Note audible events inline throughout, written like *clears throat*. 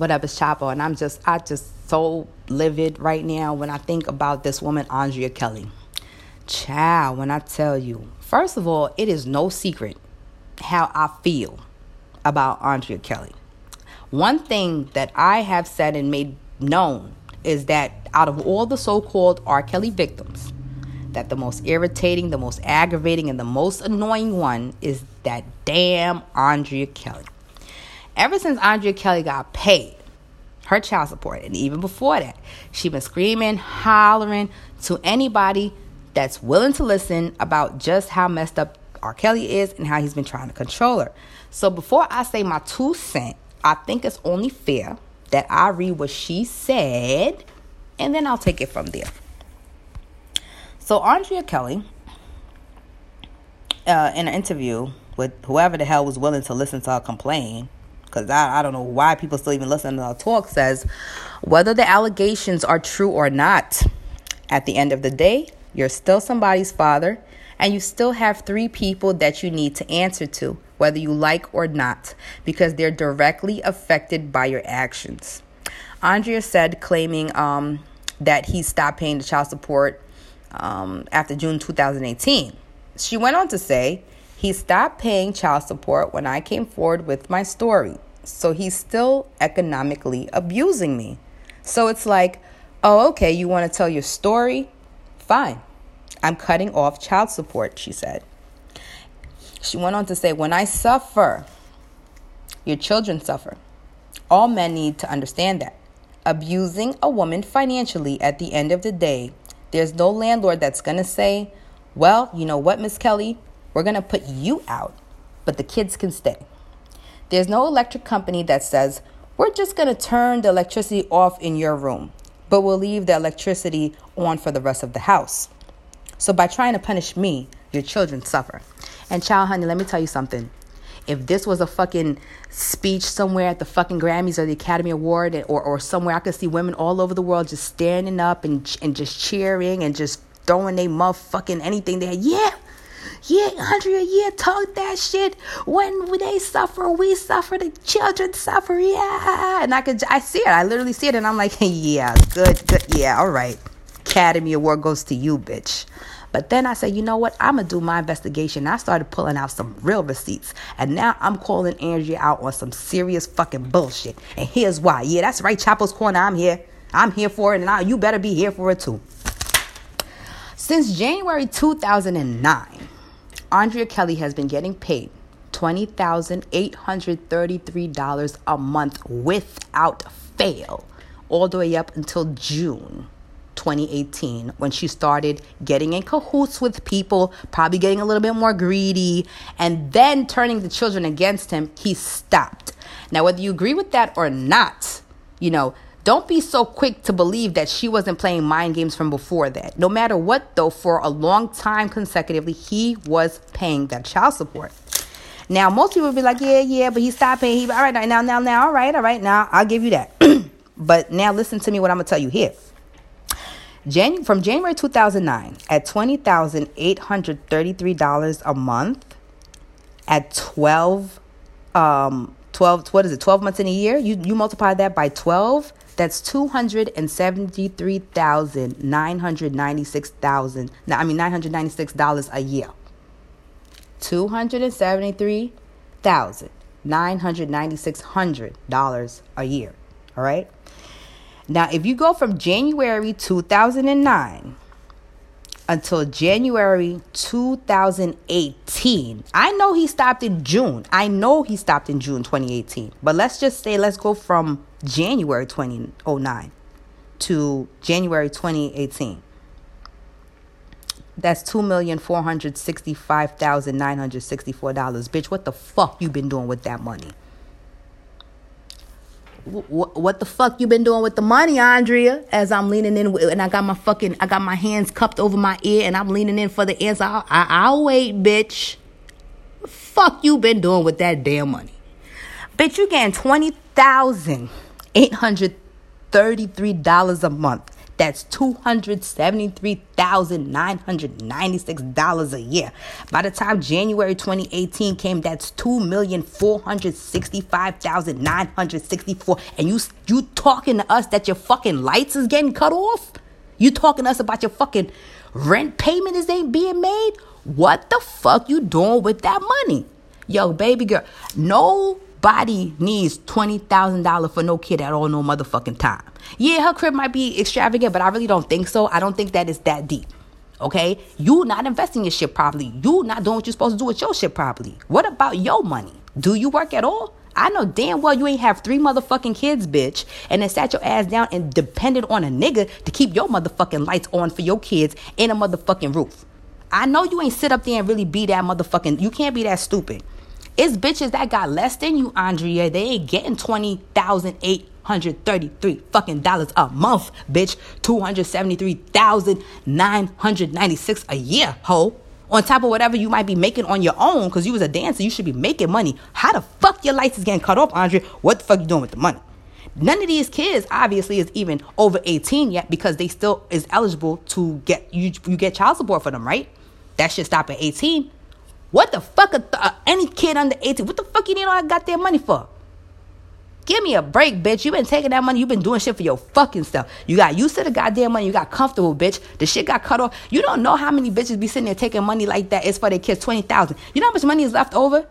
What up, it's Chapo, and I'm just, I just so livid right now when I think about this woman, Andrea Kelly. Child, when I tell you, first of all, it is no secret how I feel about Andrea Kelly. One thing that I have said and made known is that out of all the so-called R. Kelly victims, that the most irritating, the most aggravating, and the most annoying one is that damn Andrea Kelly ever since Andrea Kelly got paid her child support, and even before that, she been screaming, hollering to anybody that's willing to listen about just how messed up R. Kelly is and how he's been trying to control her. So before I say my two cent, I think it's only fair that I read what she said, and then I'll take it from there. So Andrea Kelly, uh, in an interview with whoever the hell was willing to listen to her complain, because I, I don't know why people still even listen to our talk, says whether the allegations are true or not, at the end of the day, you're still somebody's father, and you still have three people that you need to answer to, whether you like or not, because they're directly affected by your actions. Andrea said, claiming um, that he stopped paying the child support um, after June 2018. She went on to say, he stopped paying child support when I came forward with my story. So he's still economically abusing me. So it's like, oh, okay, you want to tell your story? Fine. I'm cutting off child support, she said. She went on to say, when I suffer, your children suffer. All men need to understand that. Abusing a woman financially at the end of the day, there's no landlord that's going to say, well, you know what, Miss Kelly? We're going to put you out, but the kids can stay. There's no electric company that says, we're just going to turn the electricity off in your room, but we'll leave the electricity on for the rest of the house. So by trying to punish me, your children suffer. And child honey, let me tell you something. If this was a fucking speech somewhere at the fucking Grammys or the Academy Award eh, or, or somewhere, I could see women all over the world just standing up and, and just cheering and just throwing their motherfucking anything they had. Yeah, yeah, Andrea, yeah, talk that shit. When they suffer, we suffer. The children suffer. Yeah, and I could, I see it. I literally see it, and I'm like, *laughs* yeah, good, good. Yeah, all right. Academy Award goes to you, bitch. But then I said, you know what? I'm gonna do my investigation. I started pulling out some real receipts, and now I'm calling Andrea out on some serious fucking bullshit. And here's why. Yeah, that's right, Chapo's Corner. I'm here. I'm here for it, and I, you better be here for it too. Since January 2009, Andrea Kelly has been getting paid $20,833 a month without fail, all the way up until June 2018 when she started getting in cahoots with people, probably getting a little bit more greedy, and then turning the children against him. He stopped. Now, whether you agree with that or not, you know, don't be so quick to believe that she wasn't playing mind games from before that. No matter what, though, for a long time consecutively, he was paying that child support. Now, most people would be like, yeah, yeah, but he stopped paying. He, all right, now, now, now, all right, all right, now, I'll give you that. *clears throat* but now listen to me what I'm going to tell you here. Jan- from January 2009, at $20,833 a month, at 12, um, 12, what is it, 12 months in a year, you, you multiply that by 12, that's two hundred and seventy-three thousand nine hundred ninety-six thousand. I mean nine hundred ninety-six dollars a year. Two hundred and seventy-three thousand nine hundred ninety-six hundred dollars a year. All right. Now, if you go from January two thousand and nine until January 2018. I know he stopped in June. I know he stopped in June 2018. But let's just say, let's go from January 2009 to January 2018. That's two million four hundred sixty-five thousand nine hundred sixty-four dollars. Bitch, what the fuck you been doing with that money? what, the fuck you been doing with the money, Andrea? As I'm leaning in and I got my fucking, I got my hands cupped over my ear and I'm leaning in for the answer. I, I, I'll wait, bitch. Fuck you been doing with that damn money? Bitch, you getting twenty thousand eight hundred thirty-three dollars a month. That's $273,996 a year. By the time January 2018 came, that's 2,465,964. And you you talking to us that your fucking lights is getting cut off? You talking to us about your fucking rent payment is ain't being made? What the fuck you doing with that money? Yo, baby girl, nobody needs $20,000 for no kid at all no motherfucking time. Yeah, her crib might be extravagant, but I really don't think so. I don't think that is that deep. Okay? You not investing your shit properly. You not doing what you're supposed to do with your shit properly. What about your money? Do you work at all? I know damn well you ain't have three motherfucking kids, bitch, and then sat your ass down and depended on a nigga to keep your motherfucking lights on for your kids and a motherfucking roof. I know you ain't sit up there and really be that motherfucking. You can't be that stupid. It's bitches that got less than you, Andrea. They ain't getting twenty thousand eight hundred thirty-three fucking dollars a month, bitch. Two hundred seventy-three thousand nine hundred ninety-six a year, ho. On top of whatever you might be making on your own, because you was a dancer, you should be making money. How the fuck your lights is getting cut off, Andrea? What the fuck you doing with the money? None of these kids obviously is even over 18 yet because they still is eligible to get you you get child support for them, right? That should stop at 18. What the fuck? Uh, any kid under 18, what the fuck you need all that goddamn money for? Give me a break, bitch. You been taking that money. You been doing shit for your fucking stuff. You got used to the goddamn money. You got comfortable, bitch. The shit got cut off. You don't know how many bitches be sitting there taking money like that. It's for their kids, 20000 You know how much money is left over?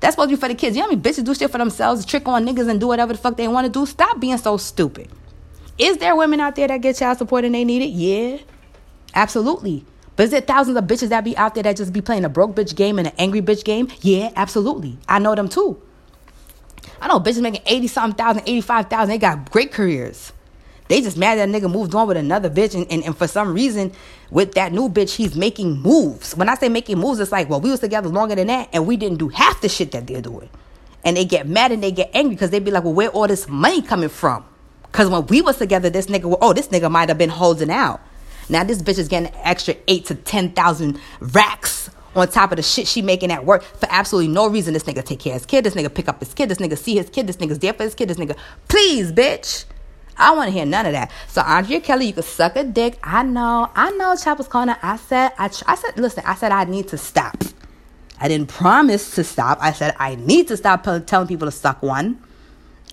That's supposed to be for the kids. You know how many bitches do shit for themselves, trick on niggas and do whatever the fuck they want to do? Stop being so stupid. Is there women out there that get child support and they need it? Yeah. Absolutely. But is it thousands of bitches that be out there that just be playing a broke bitch game and an angry bitch game? Yeah, absolutely. I know them too. I know bitches making 80 something thousand, 85,000. They got great careers. They just mad that nigga moved on with another bitch. And, and, and for some reason, with that new bitch, he's making moves. When I say making moves, it's like, well, we was together longer than that and we didn't do half the shit that they're doing. And they get mad and they get angry because they be like, well, where all this money coming from? Because when we was together, this nigga, oh, this nigga might have been holding out. Now this bitch is getting extra eight to ten thousand racks on top of the shit she making at work for absolutely no reason. This nigga take care of his kid. This nigga pick up his kid. This nigga see his kid. This nigga's there for his kid. This nigga, please, bitch. I want to hear none of that. So Andrea Kelly, you could suck a dick. I know, I know. Chapo's corner. I said, I, I said, listen. I said I need to stop. I didn't promise to stop. I said I need to stop telling people to suck one.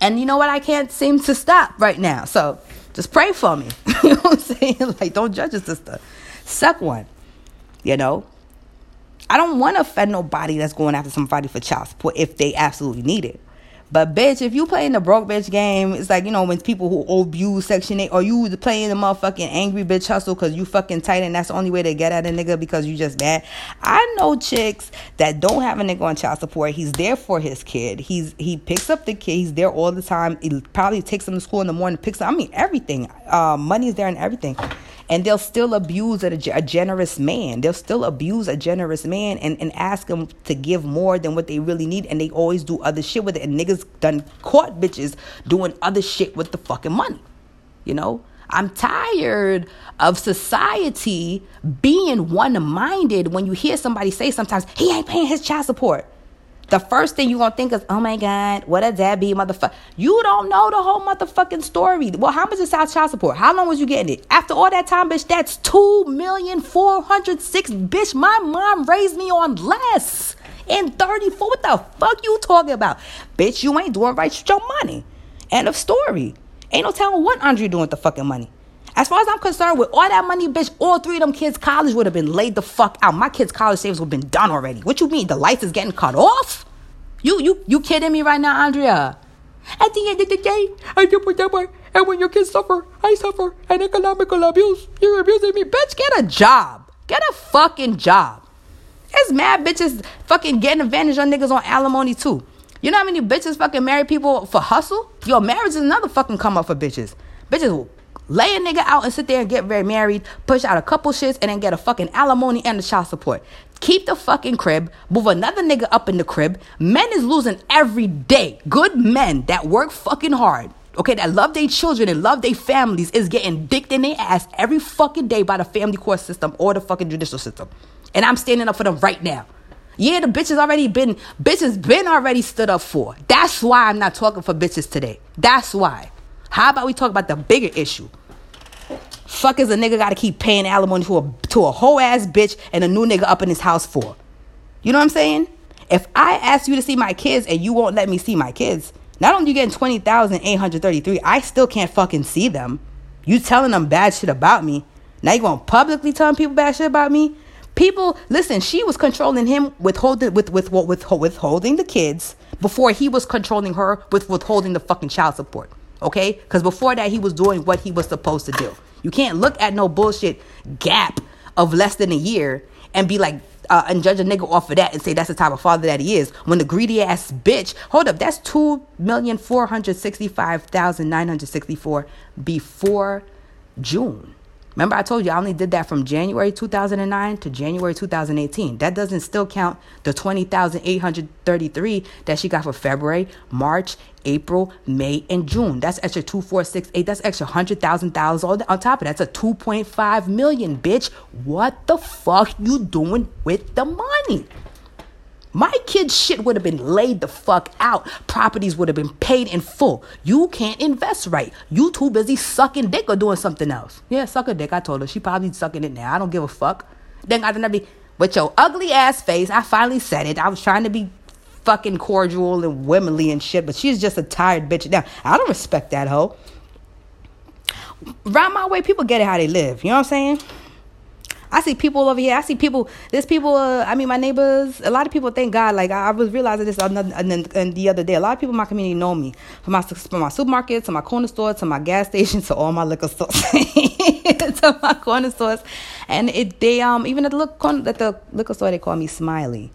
And you know what? I can't seem to stop right now. So just pray for me. *laughs* you know what I'm saying? *laughs* Like, don't judge a sister. Suck one. You know? I don't want to offend nobody that's going after somebody for child support if they absolutely need it. But bitch, if you playing the broke bitch game, it's like you know when people who abuse Section Eight, or you playing the motherfucking angry bitch hustle because you fucking tight, and that's the only way to get at a nigga because you just bad. I know chicks that don't have a nigga on child support. He's there for his kid. He's he picks up the kid. He's there all the time. He probably takes him to school in the morning. Picks up. I mean everything. Uh, money's there and everything and they'll still abuse a, a, generous man. They'll still abuse a generous man and, and ask them to give more than what they really need, and they always do other shit with it. And niggas done caught bitches doing other shit with the fucking money. You know? I'm tired of society being one minded when you hear somebody say sometimes, he ain't paying his child support the first thing you're gonna think is, oh my God, what a deadbeat motherfucker. You don't know the whole motherfucking story. Well, how much is South child support? How long was you getting it? After all that time, bitch, that's two million four hundred six. Bitch, my mom raised me on less. In 34, what the fuck you talking about? Bitch, you ain't doing right with your money. End of story. Ain't no telling what Andre doing with the fucking money. As far as I'm concerned, with all that money, bitch, all three of them kids' college would have been laid the fuck out. My kids' college savings would have been done already. What you mean? The lights is getting cut off? You you you kidding me right now, Andrea? At the end of the day, I do whatever. And when your kids suffer, I suffer. an economical abuse, you're abusing me. Bitch, get a job. Get a fucking job. It's mad bitches fucking getting advantage on niggas on alimony too. You know how many bitches fucking marry people for hustle? Your marriage is another fucking come up for bitches. Bitches lay a nigga out and sit there and get very married, push out a couple shits, and then get a fucking alimony and the child support. Keep the fucking crib, move another nigga up in the crib. Men is losing every day. Good men that work fucking hard, okay, that love their children and love their families is getting dicked in their ass every fucking day by the family court system or the fucking judicial system. And I'm standing up for them right now. Yeah, the bitches already been bitches been already stood up for. That's why I'm not talking for bitches today. That's why. How about we talk about the bigger issue? Fuck is a nigga gotta keep paying alimony to a to a whole ass bitch and a new nigga up in his house for? You know what I'm saying? If I ask you to see my kids and you won't let me see my kids, not only you getting twenty thousand eight hundred thirty three, I still can't fucking see them. You telling them bad shit about me. Now you gonna publicly telling people bad shit about me? People, listen. She was controlling him withholding with with with, with withholding the kids before he was controlling her with withholding the fucking child support. Okay, because before that he was doing what he was supposed to do. You can't look at no bullshit gap of less than a year and be like, uh, and judge a nigga off of that and say that's the type of father that he is. When the greedy ass bitch, hold up, that's two million four hundred sixty five thousand nine hundred sixty four before June. Remember, I told you I only did that from January 2009 to January 2018. That doesn't still count the 20,833 that she got for February, March, April, May, and June. That's extra two, four, six, eight. That's extra hundred thousand dollars on top of that. That's a 2.5 million, bitch. What the fuck you doing with the money? My kid's shit would have been laid the fuck out. Properties would have been paid in full. You can't invest right. You too busy sucking dick or doing something else. Yeah, suck a dick. I told her. She probably sucking it now. I don't give a fuck. Then I didn't be with your ugly ass face. I finally said it. I was trying to be fucking cordial and womanly and shit, but she's just a tired bitch now. I don't respect that hoe. Round my way, people get it how they live. You know what I'm saying? I see people over here. I see people. There's people. Uh, I mean, my neighbors. A lot of people thank God. Like I, was realizing this another, and the other day. A lot of people in my community know me from my from my supermarket to my corner store to my gas *laughs* station to all my liquor stores *laughs* to my corner stores, and it they um even at the look at the liquor store they call me Smiley.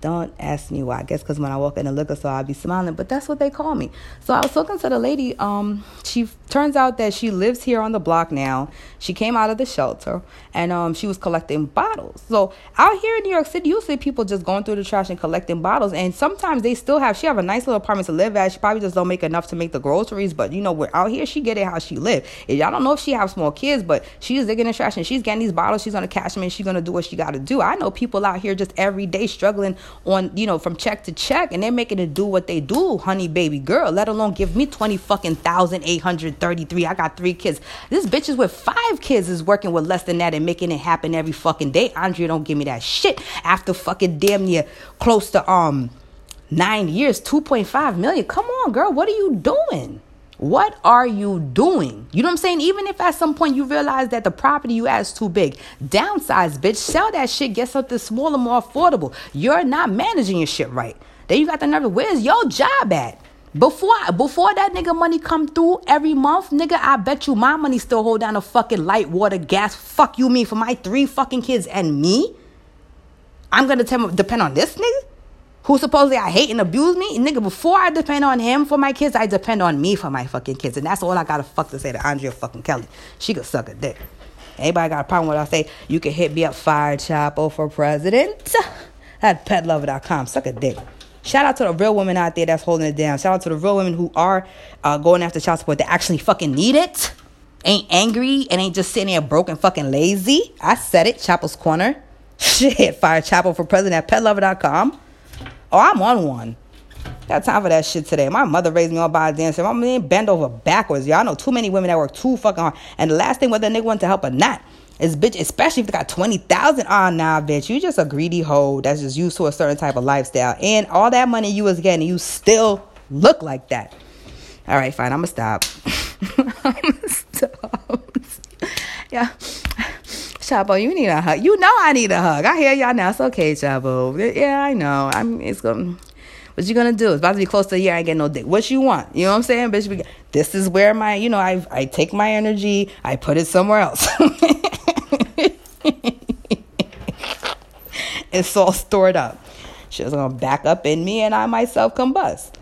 Don't ask me why. I guess because when I walk in the liquor store, I'll be smiling, but that's what they call me. So I was talking to the lady. Um, she turns out that she lives here on the block now. She came out of the shelter and um, she was collecting bottles. So out here in New York City, you see people just going through the trash and collecting bottles. And sometimes they still have. She have a nice little apartment to live at. She probably just don't make enough to make the groceries. But you know, we're out here. She get it how she live. And I don't know if she have small kids, but she's digging the trash and she's getting these bottles. She's gonna cash them and she's gonna do what she got to do. I know people out here just every day struggling on you know from check to check, and they're making it do what they do, honey baby girl. Let alone give me twenty fucking thousand eight hundred thirty three. I got three kids. This bitch is with five kids is working with less than that and making it happen every fucking day. Andrea don't give me that shit after fucking damn near close to um nine years, two point five million. Come on, girl, what are you doing? What are you doing? You know what I'm saying? Even if at some point you realize that the property you have is too big, downsize, bitch. Sell that shit, get something smaller, more affordable. You're not managing your shit right. Then you got the nerve. Where's your job at? Before before that nigga money come through every month, nigga, I bet you my money still hold down a fucking light, water, gas. Fuck you, me for my three fucking kids and me. I'm gonna tell, depend on this nigga who supposedly I hate and abuse me, nigga, before I depend on him for my kids, I depend on me for my fucking kids. And that's all I gotta fuck to say to Andrea fucking Kelly. She could suck a dick. Anybody got a problem with I say, you can hit me up Fire Chapo for president at petlover.com. Suck a dick. Shout out to the real women out there that's holding it down. Shout out to the real women who are uh, going after child support that actually fucking need it. Ain't angry and ain't just sitting there broken fucking lazy. I said it, Chapo's Corner. *laughs* Shit, Fire Chapo for president at petlover.com. Oh, I'm on one. Got time for that shit today. My mother raised me all by a dancer. My man bend over backwards. Y'all know too many women that work too fucking hard. And the last thing whether nigga want to help or not is bitch, especially if they got 20,000 on ah, now, bitch. You just a greedy hoe that's just used to a certain type of lifestyle. And all that money you was getting, you still look like that. All right, fine. I'm going to stop. I'm going to stop. yeah. Chapo, you need a hug. You know I need a hug. I hear y'all now. It's okay, Chapo. Yeah, I know. I'm. It's going. What you gonna do? It's about to be close to a year. I ain't get no dick. What you want? You know what I'm saying, bitch? This is where my, you know, I I take my energy. I put it somewhere else. *laughs* *laughs* it's all stored up. She's gonna back up in me, and I myself combust,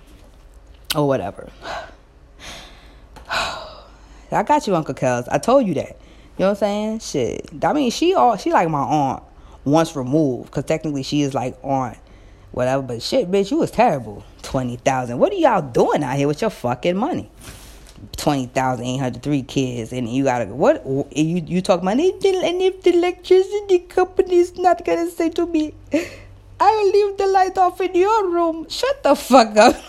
or whatever. *sighs* I got you, Uncle Kels. I told you that. You know what I'm saying? Shit. I mean, she all she like my aunt once removed, because technically she is like aunt, whatever. But shit, bitch, you was terrible. Twenty thousand. What are y'all doing out here with your fucking money? Twenty thousand eight hundred three kids, and you gotta what? You you talk about and if the electricity company is not gonna say to me, "I'll leave the light off in your room," shut the fuck up. *laughs*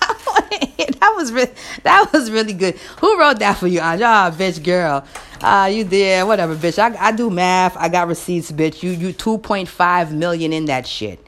that was re- that was really good. Who wrote that for you, Andrea? Ah, bitch, girl. Ah, uh, you did whatever, bitch. I I do math. I got receipts, bitch. You you two point five million in that shit.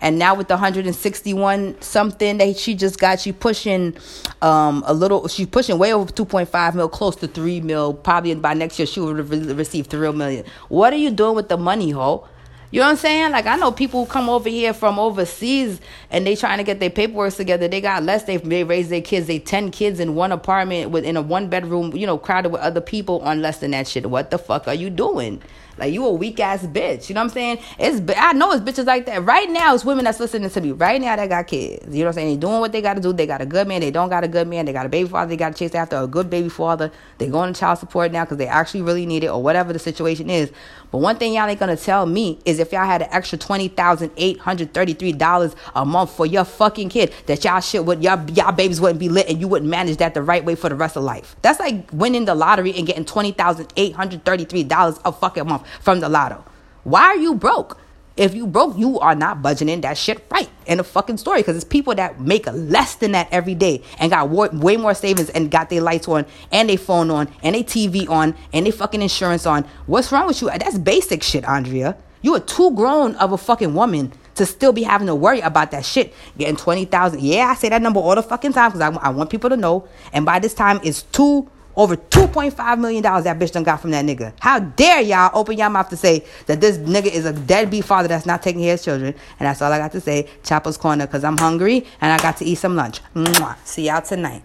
And now with the 161 something that she just got, she pushing um a little. She's pushing way over 2.5 mil, close to three mil. Probably by next year she will receive three million. What are you doing with the money, ho? You know what I'm saying? Like I know people who come over here from overseas and they trying to get their paperwork together. They got less. They they raise their kids. They ten kids in one apartment within a one bedroom. You know, crowded with other people on less than that shit. What the fuck are you doing? Like you a weak ass bitch. You know what I'm saying? It's I know it's bitches like that. Right now, it's women that's listening to me. Right now, that got kids. You know what I'm saying? They doing what they got to do. They got a good man. They don't got a good man. They got a baby father. They got to chase after a good baby father. They going to child support now because they actually really need it or whatever the situation is. But one thing y'all ain't gonna tell me is if y'all had an extra twenty thousand eight hundred thirty three dollars a month for your fucking kid, that y'all shit would y'all y'all babies wouldn't be lit and you wouldn't manage that the right way for the rest of life. That's like winning the lottery and getting twenty thousand eight hundred thirty three dollars a fucking month from the lotto. Why are you broke? If you broke, you are not budgeting that shit right in a fucking story because it's people that make less than that every day and got way more savings and got their lights on and their phone on and their TV on and their fucking insurance on. What's wrong with you? That's basic shit, Andrea. You are too grown of a fucking woman to still be having to worry about that shit. Getting 20,000. Yeah, I say that number all the fucking time because I, I want people to know. And by this time, it's two over $2.5 million that bitch done got from that nigga. How dare y'all open your mouth to say that this nigga is a deadbeat father that's not taking care of his children. And that's all I got to say. Chapo's Corner because I'm hungry and I got to eat some lunch. Mwah. See y'all tonight.